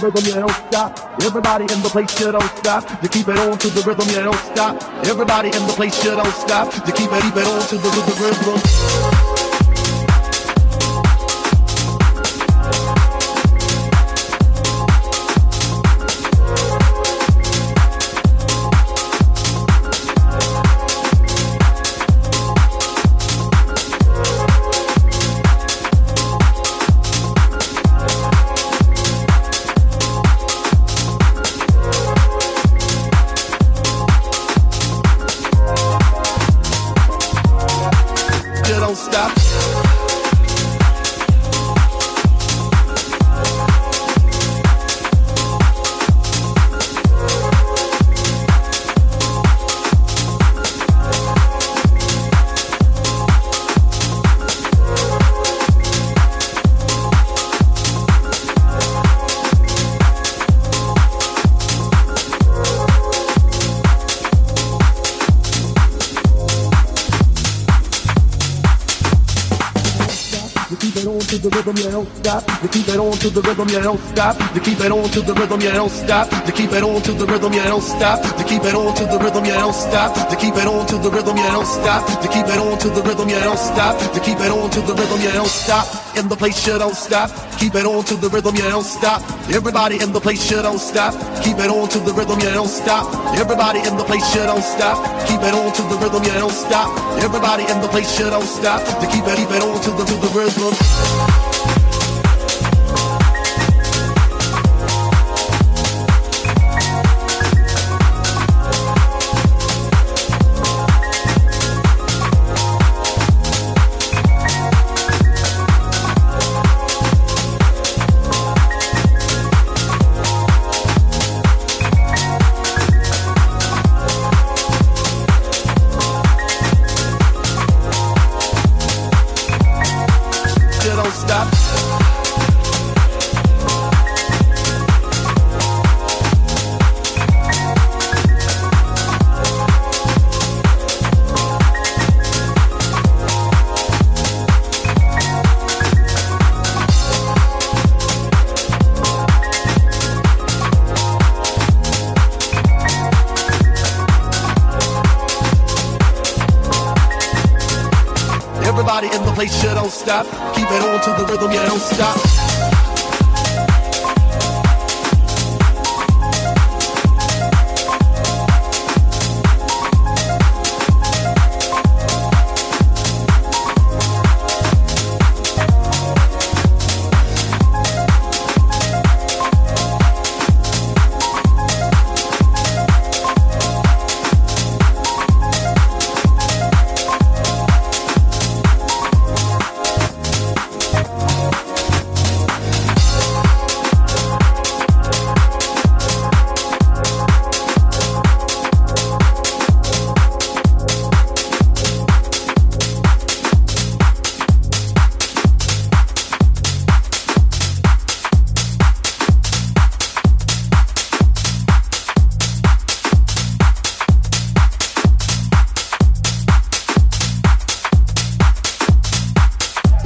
Rhythm, you don't stop. Everybody in the place, you don't stop. You keep it on to the rhythm, you don't stop. Everybody in the place, you don't stop. You keep it, keep it on to the, the rhythm. To the rhythm, you don't stop. To keep it on to the rhythm, you don't stop. To keep it on to the rhythm, you don't stop. To keep it on to the rhythm, you don't stop. To keep it on to the rhythm, you don't stop. To keep it on to the rhythm, you don't stop. To keep it on to the rhythm, you don't stop. In the place, you don't stop. Keep it on to the rhythm, you don't stop. Everybody in the place, you don't stop. Keep it on to the rhythm, you don't stop. Everybody in the place, you don't stop. Keep it on to the rhythm, you don't stop. Everybody in the place, you don't stop. To keep it, keep it on to the to the rhythm. Stop. Keep it on to the rhythm, yeah, don't stop.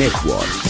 Network.